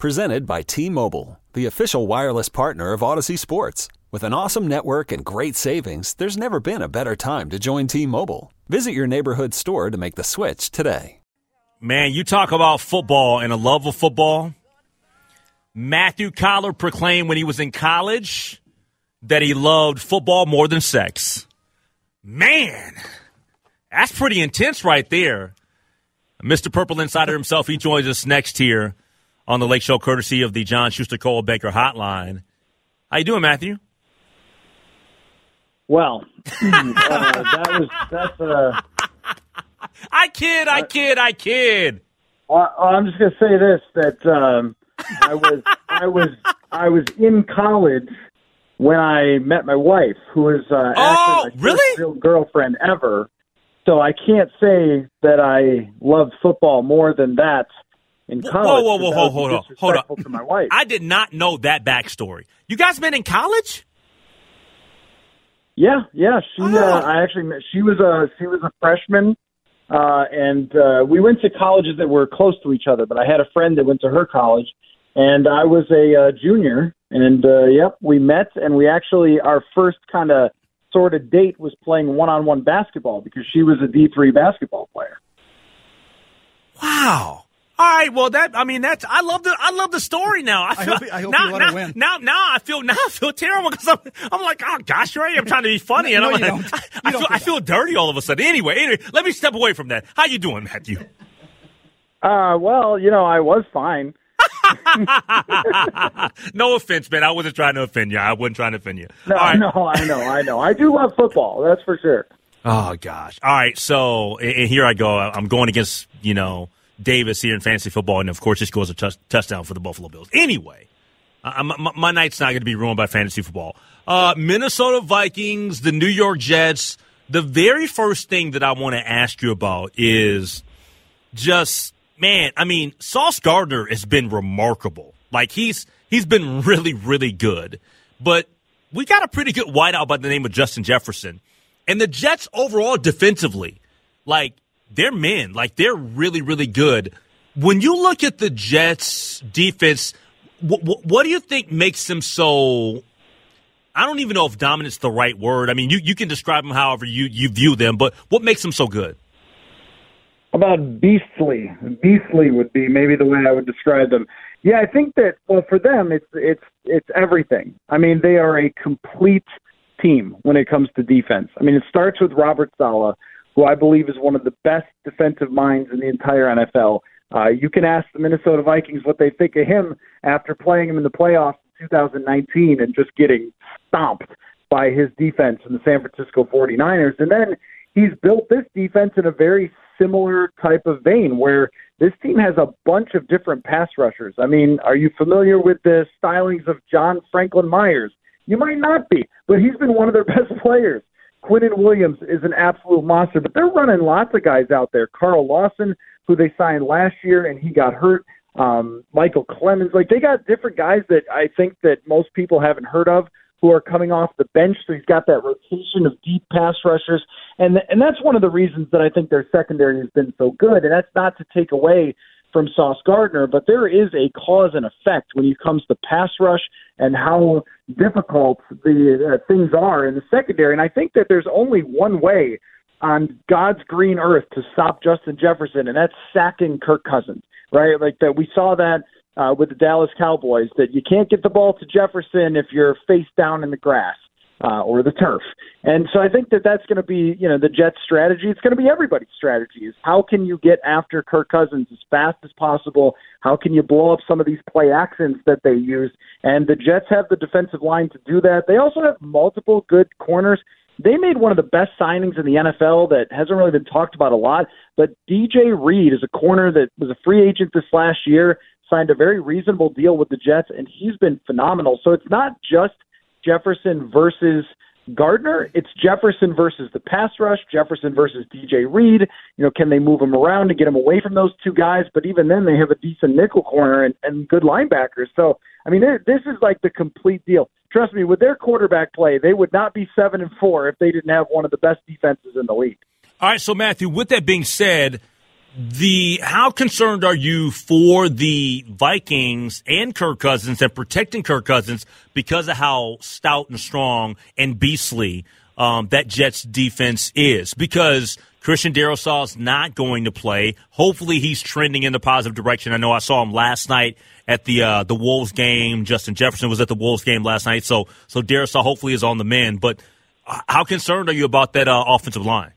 Presented by T-Mobile, the official wireless partner of Audacy Sports. With an awesome network and great savings, there's never been a better time to join T-Mobile. Visit your neighborhood store to make the switch today. Man, you talk about football and a love of football. Matthew Coller proclaimed when he was in college that he loved football more than sex. Man, that's pretty intense right there. Mr. Purple Insider himself, he joins us next here on the Lake Show, courtesy of the John Schuster Coldwell Banker Hotline. How you doing, Matthew? Well, uh, that was that's uh I kid, I kid, I kid. Well, I'm just gonna say this that um, I was I was I was in college when I met my wife, who is uh, Oh, actually my really? first real girlfriend ever. So I can't say that I loved football more than that in Whoa, college. whoa, whoa, that whoa, hold on, hold on. To my wife. I did not know that backstory. You guys been in college? Yeah, yeah. She, Oh. uh, I actually met. She was a she was a freshman, uh, and uh, we went to colleges that were close to each other. But I had a friend that went to her college, and I was a uh, junior. And uh, yep, we met, and we actually our first kind of sort of date was playing one on one basketball because she was a D three basketball player. Wow. All right. Well, that I mean that's I love the I love the story now. I, feel, hope- I hope now, you let her now, win. Now, now I feel now I feel terrible because I'm, I'm like, oh gosh, right? I'm trying to be funny, and No, I'm you like, don't. You I don't feel feel I feel dirty all of a sudden. Anyway, anyway, let me step away from that. How you doing, Matthew? Uh, well, you know, I was fine. no offense, man. I wasn't trying to offend you. I wasn't trying to offend you. No, all right. no, I know, I know. I do love football. That's for sure. Oh gosh. All right. So and and here I go. I'm going against you know Davis here in fantasy football, and of course this goes a touchdown for the Buffalo Bills. Anyway, my, my night's not going to be ruined by fantasy football. Uh, Minnesota Vikings, the New York Jets. The very first thing that I want to ask you about is just man. I mean, Sauce Gardner has been remarkable. Like he's he's been really really good, but we got a pretty good wideout by the name of Justin Jefferson. And the Jets overall defensively, like they're men, like they're really, really good. When you look at the Jets defense, what, do you think makes them so? I don't even know if dominant's the right word. I mean, you, you can describe them however you, you view them, but what makes them so good? about beastly. Beastly would be maybe the way I would describe them. Yeah, I think that well for them it's it's it's everything. I mean, they are a complete team when it comes to defense. I mean, it starts with Robert Sala, who I believe is one of the best defensive minds in the entire NFL. Uh, you can ask the Minnesota Vikings what they think of him after playing him in the playoffs in 2019 and just getting stomped by his defense in the San Francisco 49ers. And then he's built this defense in a very similar type of vein where this team has a bunch of different pass rushers. I mean, are you familiar with the stylings of John Franklin Myers? You might not be, but he's been one of their best players. Quinnen Williams is an absolute monster, but they're running lots of guys out there. Carl Lawson, who they signed last year and he got hurt. Um, Michael Clemons, like they got different guys that I think that most people haven't heard of who are coming off the bench. So he's got that rotation of deep pass rushers, and and that's one of the reasons that I think their secondary has been so good. And that's not to take away from Sauce Gardner, but there is a cause and effect when it comes to pass rush and how difficult the uh, things are in the secondary. And I think that there's only one way on God's green earth to stop Justin Jefferson, and that's sacking Kirk Cousins, right? Like that we saw that uh, with the Dallas Cowboys that you can't get the ball to Jefferson if you're face down in the grass uh, or the turf. And so I think that that's going to be, you know, the Jets' strategy. It's going to be everybody's strategy. Is how can you get after Kirk Cousins as fast as possible? How can you blow up some of these play actions that they use? And the Jets have the defensive line to do that. They also have multiple good corners. They made one of the best signings in the NFL that hasn't really been talked about a lot. But DJ Reed is a corner that was a free agent this last year signed a very reasonable deal with the Jets, and he's been phenomenal. So it's not just Jefferson versus Gardner. It's Jefferson versus the pass rush, Jefferson versus DJ Reed. You know, can they move him around to get him away from those two guys? But even then, they have a decent nickel corner and, and good linebackers. So, I mean, this is like the complete deal. Trust me, with their quarterback play, they would not be seven and four if they didn't have one of the best defenses in the league. All right, so Matthew, with that being said, the how concerned are you for the Vikings and Kirk Cousins and protecting Kirk Cousins because of how stout and strong and beastly um, that Jets defense is? Because Christian Darrisaw is not going to play. Hopefully, he's trending in the positive direction. I know I saw him last night at the uh, the Wolves game. Justin Jefferson was at the Wolves game last night, so so Darrisaw hopefully is on the mend. But how concerned are you about that uh, offensive line?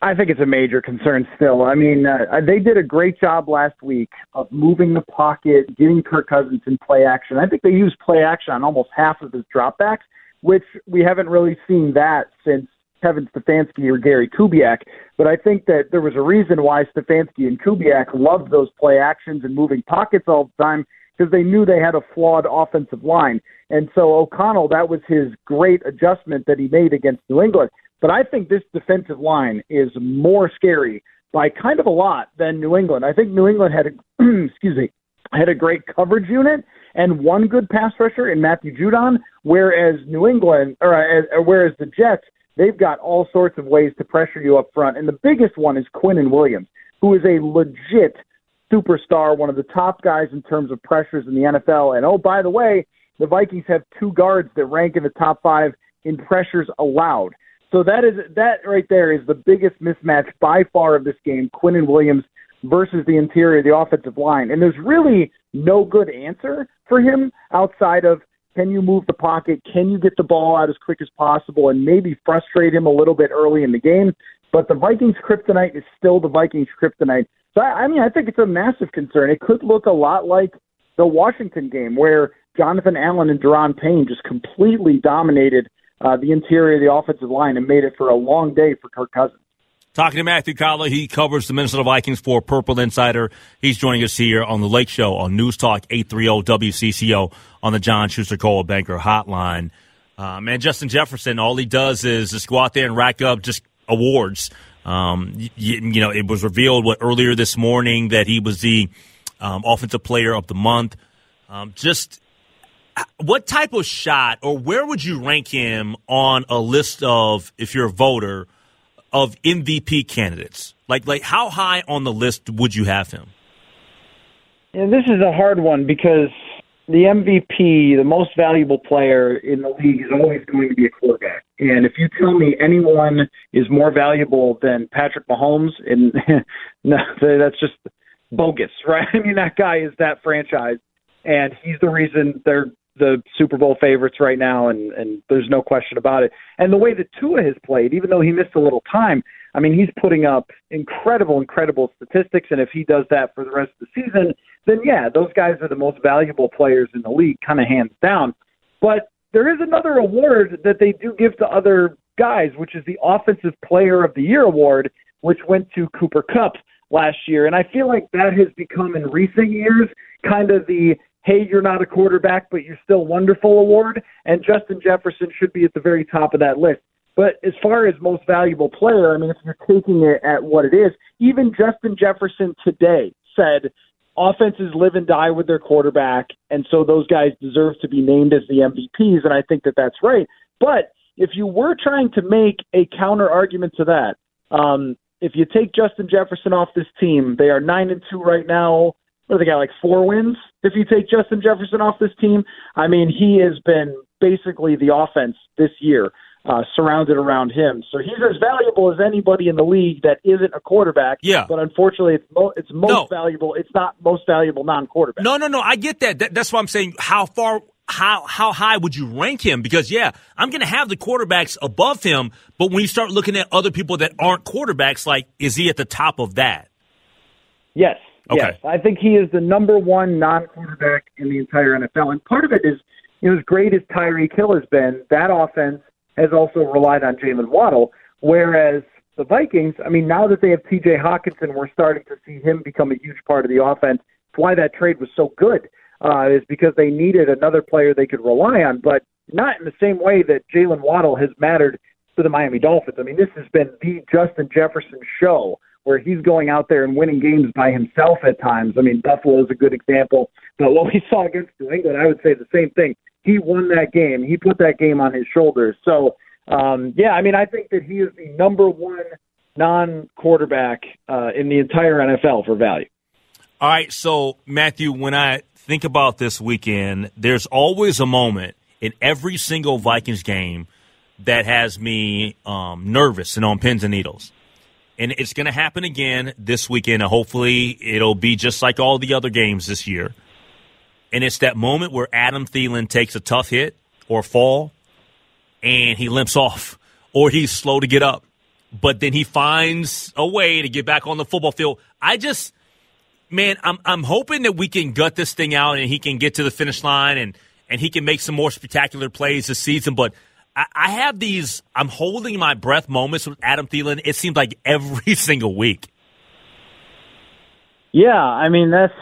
I think it's a major concern still. I mean, uh, they did a great job last week of moving the pocket, getting Kirk Cousins in play action. I think they used play action on almost half of his dropbacks, which we haven't really seen that since Kevin Stefanski or Gary Kubiak. But I think that there was a reason why Stefanski and Kubiak loved those play actions and moving pockets all the time because they knew they had a flawed offensive line. And so O'Connell, that was his great adjustment that he made against New England. But I think this defensive line is more scary by kind of a lot than New England. I think New England had a excuse me had a great coverage unit and one good pass rusher in Matthew Judon, whereas New England or uh, whereas the Jets they've got all sorts of ways to pressure you up front, and the biggest one is Quinnen Williams, who is a legit superstar, one of the top guys in terms of pressures in the NFL. And oh, by the way, the Vikings have two guards that rank in the top five in pressures allowed. So that is that right there is the biggest mismatch by far of this game, Quinnen Williams versus the interior the offensive line. And there's really no good answer for him outside of can you move the pocket? Can you get the ball out as quick as possible and maybe frustrate him a little bit early in the game? But the Vikings kryptonite is still the Vikings kryptonite. So I, I mean, I think it's a massive concern. It could look a lot like the Washington game where Jonathan Allen and Daron Payne just completely dominated uh, the interior of the offensive line and made it for a long day for Kirk Cousins. Talking to Matthew Coller, he covers the Minnesota Vikings for Purple Insider. He's joining us here on the Lake Show on News Talk 830 WCCO on the John Schuster Coldwell Banker Hotline. Uh, man, Justin Jefferson, all he does is just go out there and rack up just awards. Um, you, you, know, it was revealed what earlier this morning that he was the um, offensive player of the month. Um, just what type of shot or where would you rank him on a list of if you're a voter of MVP candidates? Like like how high on the list would you have him? Yeah, this is a hard one because the MVP, the most valuable player in the league, is always going to be a quarterback. And if you tell me anyone is more valuable than Patrick Mahomes, and no, that's just bogus, right? I mean, that guy is that franchise, and he's the reason they're the Super Bowl favorites right now, and and there's no question about it. And the way that Tua has played, even though he missed a little time, I mean, he's putting up incredible, incredible statistics. And if he does that for the rest of the season, then yeah, those guys are the most valuable players in the league, kind of hands down. But there is another award that they do give to other guys, which is the Offensive Player of the Year award, which went to Cooper Kupp last year. And I feel like that has become in recent years kind of the hey, you're not a quarterback, but you're still wonderful award. And Justin Jefferson should be at the very top of that list. But as far as most valuable player, I mean, if you're taking it at what it is, even Justin Jefferson today said offenses live and die with their quarterback, and so those guys deserve to be named as the MVPs, and I think that that's right. But if you were trying to make a counter argument to that, um, if you take Justin Jefferson off this team, they are nine and two right now what do they got like four wins if you take Justin Jefferson off this team. I mean, he has been basically the offense this year. Uh, surrounded around him, so he's as valuable as anybody in the league that isn't a quarterback. Yeah, but unfortunately, it's mo- it's most no. valuable. It's not most valuable non-quarterback. No, no, no. I get that. that. That's why I'm saying how far how how high would you rank him? Because yeah, I'm going to have the quarterbacks above him, but when you start looking at other people that aren't quarterbacks, like is he at the top of that? Yes, Okay. Yes, I think he is the number one non-quarterback in the entire NFL, and part of it is, you know, as great as Tyreek Hill has been, that offense has also relied on Jaylen Waddle, whereas the Vikings, I mean, now that they have T.J. Hockenson, we're starting to see him become a huge part of the offense That's why that trade was so good. Uh, is because they needed another player they could rely on, but not in the same way that Jaylen Waddle has mattered to the Miami Dolphins. I mean, this has been the Justin Jefferson show where he's going out there and winning games by himself at times. I mean, Buffalo is a good example, but what we saw against New England, I would say the same thing. He won that game. He put that game on his shoulders. So, um, yeah, I mean, I think that he is the number one non-quarterback uh, in the entire NFL for value. All right, so Matthew, when I think about this weekend, there's always a moment in every single Vikings game that has me um, nervous and on pins and needles. And it's going to happen again this weekend. Hopefully, it'll be just like all the other games this year. And it's that moment where Adam Thielen takes a tough hit or fall and he limps off or he's slow to get up. But then he finds a way to get back on the football field. I just, man, I'm, I'm hoping that we can gut this thing out and he can get to the finish line and, and he can make some more spectacular plays this season. But I, I have these I'm holding my breath moments with Adam Thielen. It seems like every single week. Yeah, I mean that's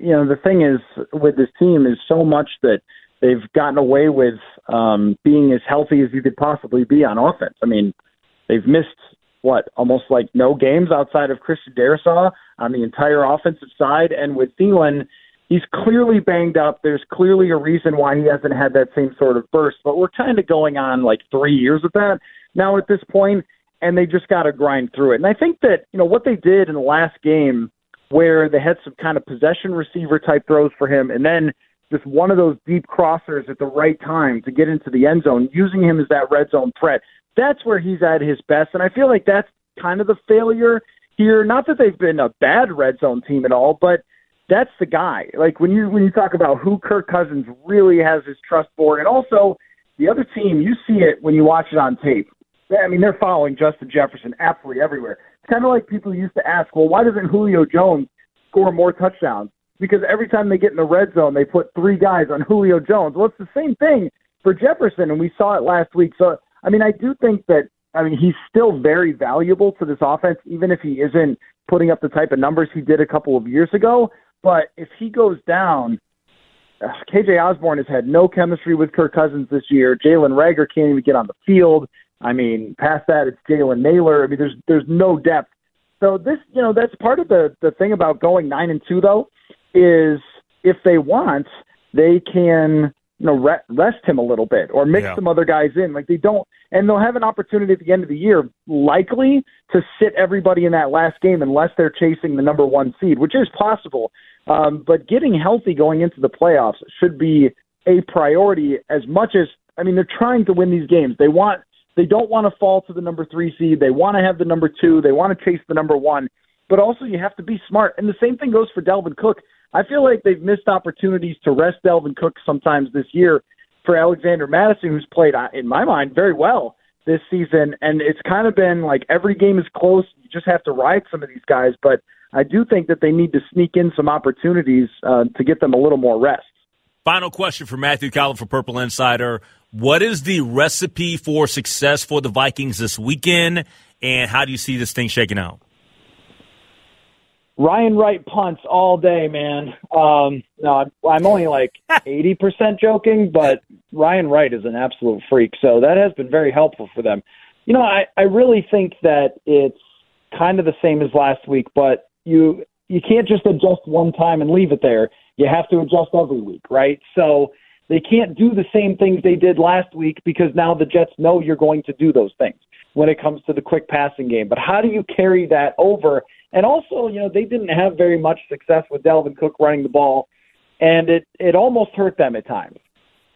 you know the thing is with this team is so much that they've gotten away with um, being as healthy as you could possibly be on offense. I mean, they've missed what almost like no games outside of Christian Darrisaw on the entire offensive side, and with Thielen, he's clearly banged up. There's clearly a reason why he hasn't had that same sort of burst, but we're kind of going on like three years of that now at this point, and they just got to grind through it. And I think that, you know, what they did in the last game where they had some kind of possession receiver type throws for him, and then just one of those deep crossers at the right time to get into the end zone, using him as that red zone threat. That's where he's at his best. And I feel like that's kind of the failure here. Not that they've been a bad red zone team at all, but – that's the guy. Like when you when you talk about who Kirk Cousins really has his trust for, and also the other team, you see it when you watch it on tape. I mean, they're following Justin Jefferson absolutely everywhere. It's kind of like people used to ask, well, why doesn't Julio Jones score more touchdowns? Because every time they get in the red zone, they put three guys on Julio Jones. Well, it's the same thing for Jefferson, and we saw it last week. So, I mean, I do think that I mean, he's still very valuable to this offense, even if he isn't putting up the type of numbers he did a couple of years ago. But if he goes down, uh, KJ Osborn has had no chemistry with Kirk Cousins this year. Jalen Reagor can't even get on the field. I mean, past that, it's Jalen Nailor. I mean, there's there's no depth. So this, you know, that's part of the the thing about going nine and two though, is if they want, they can you know rest him a little bit or mix yeah. some other guys in. Like they don't, and they'll have an opportunity at the end of the year, likely to sit everybody in that last game unless they're chasing the number one seed, which is possible. Um, but getting healthy going into the playoffs should be a priority as much as I mean they're trying to win these games. They want they don't want to fall to the number three seed. They want to have the number two. They want to chase the number one. But also you have to be smart. And the same thing goes for Dalvin Cook. I feel like they've missed opportunities to rest Dalvin Cook sometimes this year for Alexander Mattison, who's played, uh, in my mind, very well this season. And it's kind of been like every game is close. You just have to ride some of these guys. But I do think that they need to sneak in some opportunities uh, to get them a little more rest. Final question for Matthew Coller for Purple Insider. What is the recipe for success for the Vikings this weekend, and how do you see this thing shaking out? Ryan Wright punts all day, man. Um, no, I'm only like 80% joking, but Ryan Wright is an absolute freak. So that has been very helpful for them. You know, I, I really think that it's kind of the same as last week, but you you can't just adjust one time and leave it there. You have to adjust every week, right? So they can't do the same things they did last week because now the Jets know you're going to do those things when it comes to the quick passing game. But how do you carry that over? And also, you know, they didn't have very much success with Dalvin Cook running the ball, and it it almost hurt them at times.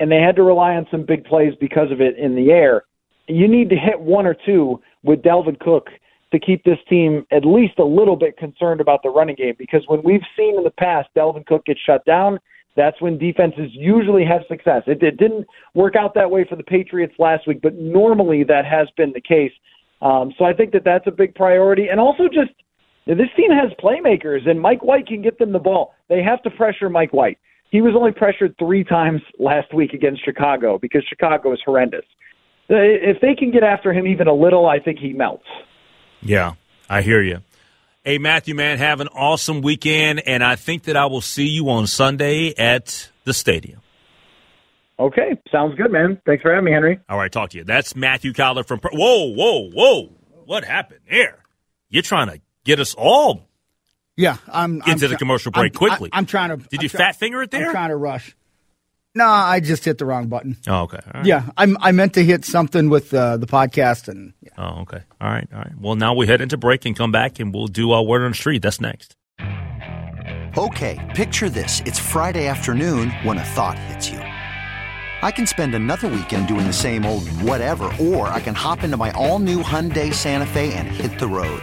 And they had to rely on some big plays because of it in the air. You need to hit one or two with Dalvin Cook to keep this team at least a little bit concerned about the running game because when we've seen in the past Dalvin Cook get shut down, that's when defenses usually have success. It, it didn't work out that way for the Patriots last week, but normally that has been the case. Um, so I think that that's a big priority. And also just this team has playmakers, and Mike White can get them the ball. They have to pressure Mike White. He was only pressured three times last week against Chicago because Chicago is horrendous. Uh, if they can get after him even a little, I think he melts. Yeah, I hear you. Hey, Matthew, man, have an awesome weekend, and I think that I will see you on Sunday at the stadium. Okay, sounds good, man. Thanks for having me, Henry. All right, talk to you. That's Matthew Coller from. Whoa, whoa, whoa! What happened there? You're trying to get us all Yeah, I'm into I'm the commercial break I'm- quickly. I, am trying to. Did I'm you try- fat finger it there? I'm trying to rush. No, I just hit the wrong button. Oh, okay. All right. Yeah, I'm. I meant to hit something with uh, the podcast, and yeah. Oh, okay. All right. All right. Well, now we head into break and come back, and we'll do our word on the street. That's next. Okay, picture this. It's Friday afternoon when a thought hits you. I can spend another weekend doing the same old whatever, or I can hop into my all new Hyundai Santa Fe and hit the road.